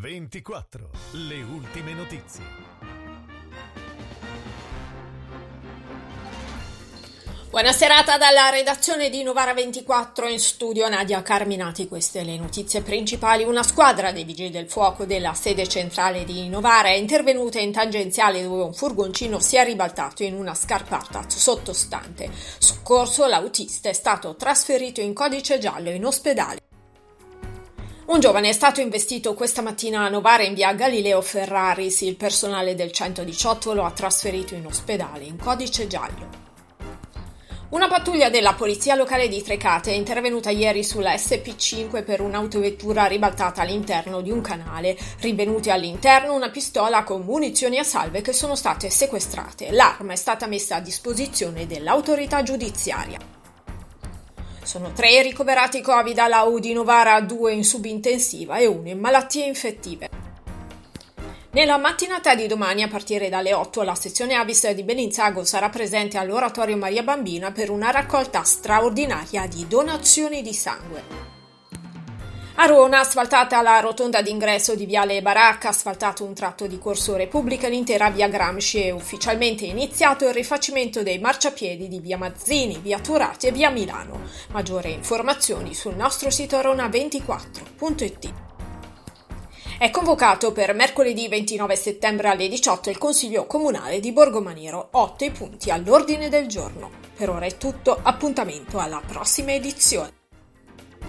24. Le ultime notizie. Buona serata dalla redazione di Novara 24 in studio Nadia Carminati. Queste le notizie principali. Una squadra dei vigili del fuoco della sede centrale di Novara è intervenuta in tangenziale dove un furgoncino si è ribaltato in una scarpata sottostante. Soccorso, l'autista è stato trasferito in codice giallo in ospedale. Un giovane è stato investito questa mattina a Novara in via Galileo Ferraris. Il personale del 118 lo ha trasferito in ospedale in codice giallo. Una pattuglia della polizia locale di Trecate è intervenuta ieri sulla SP5 per un'autovettura ribaltata all'interno di un canale. Rinvenuti all'interno una pistola con munizioni a salve che sono state sequestrate. L'arma è stata messa a disposizione dell'autorità giudiziaria. Sono tre ricoverati Covid alla U di Novara, due in subintensiva e uno in malattie infettive. Nella mattinata di domani, a partire dalle 8, la sezione Avis di Bellinzago sarà presente all'Oratorio Maria Bambina per una raccolta straordinaria di donazioni di sangue. A Rona, asfaltata la rotonda d'ingresso di Viale Baracca, asfaltato un tratto di Corso Repubblica, l'intera via Gramsci e ufficialmente iniziato il rifacimento dei marciapiedi di via Mazzini, via Turati e via Milano. Maggiori informazioni sul nostro sito rona24.it. È convocato per mercoledì 29 settembre alle 18 il Consiglio Comunale di Borgomaniero. 8 i punti all'ordine del giorno. Per ora è tutto, appuntamento alla prossima edizione.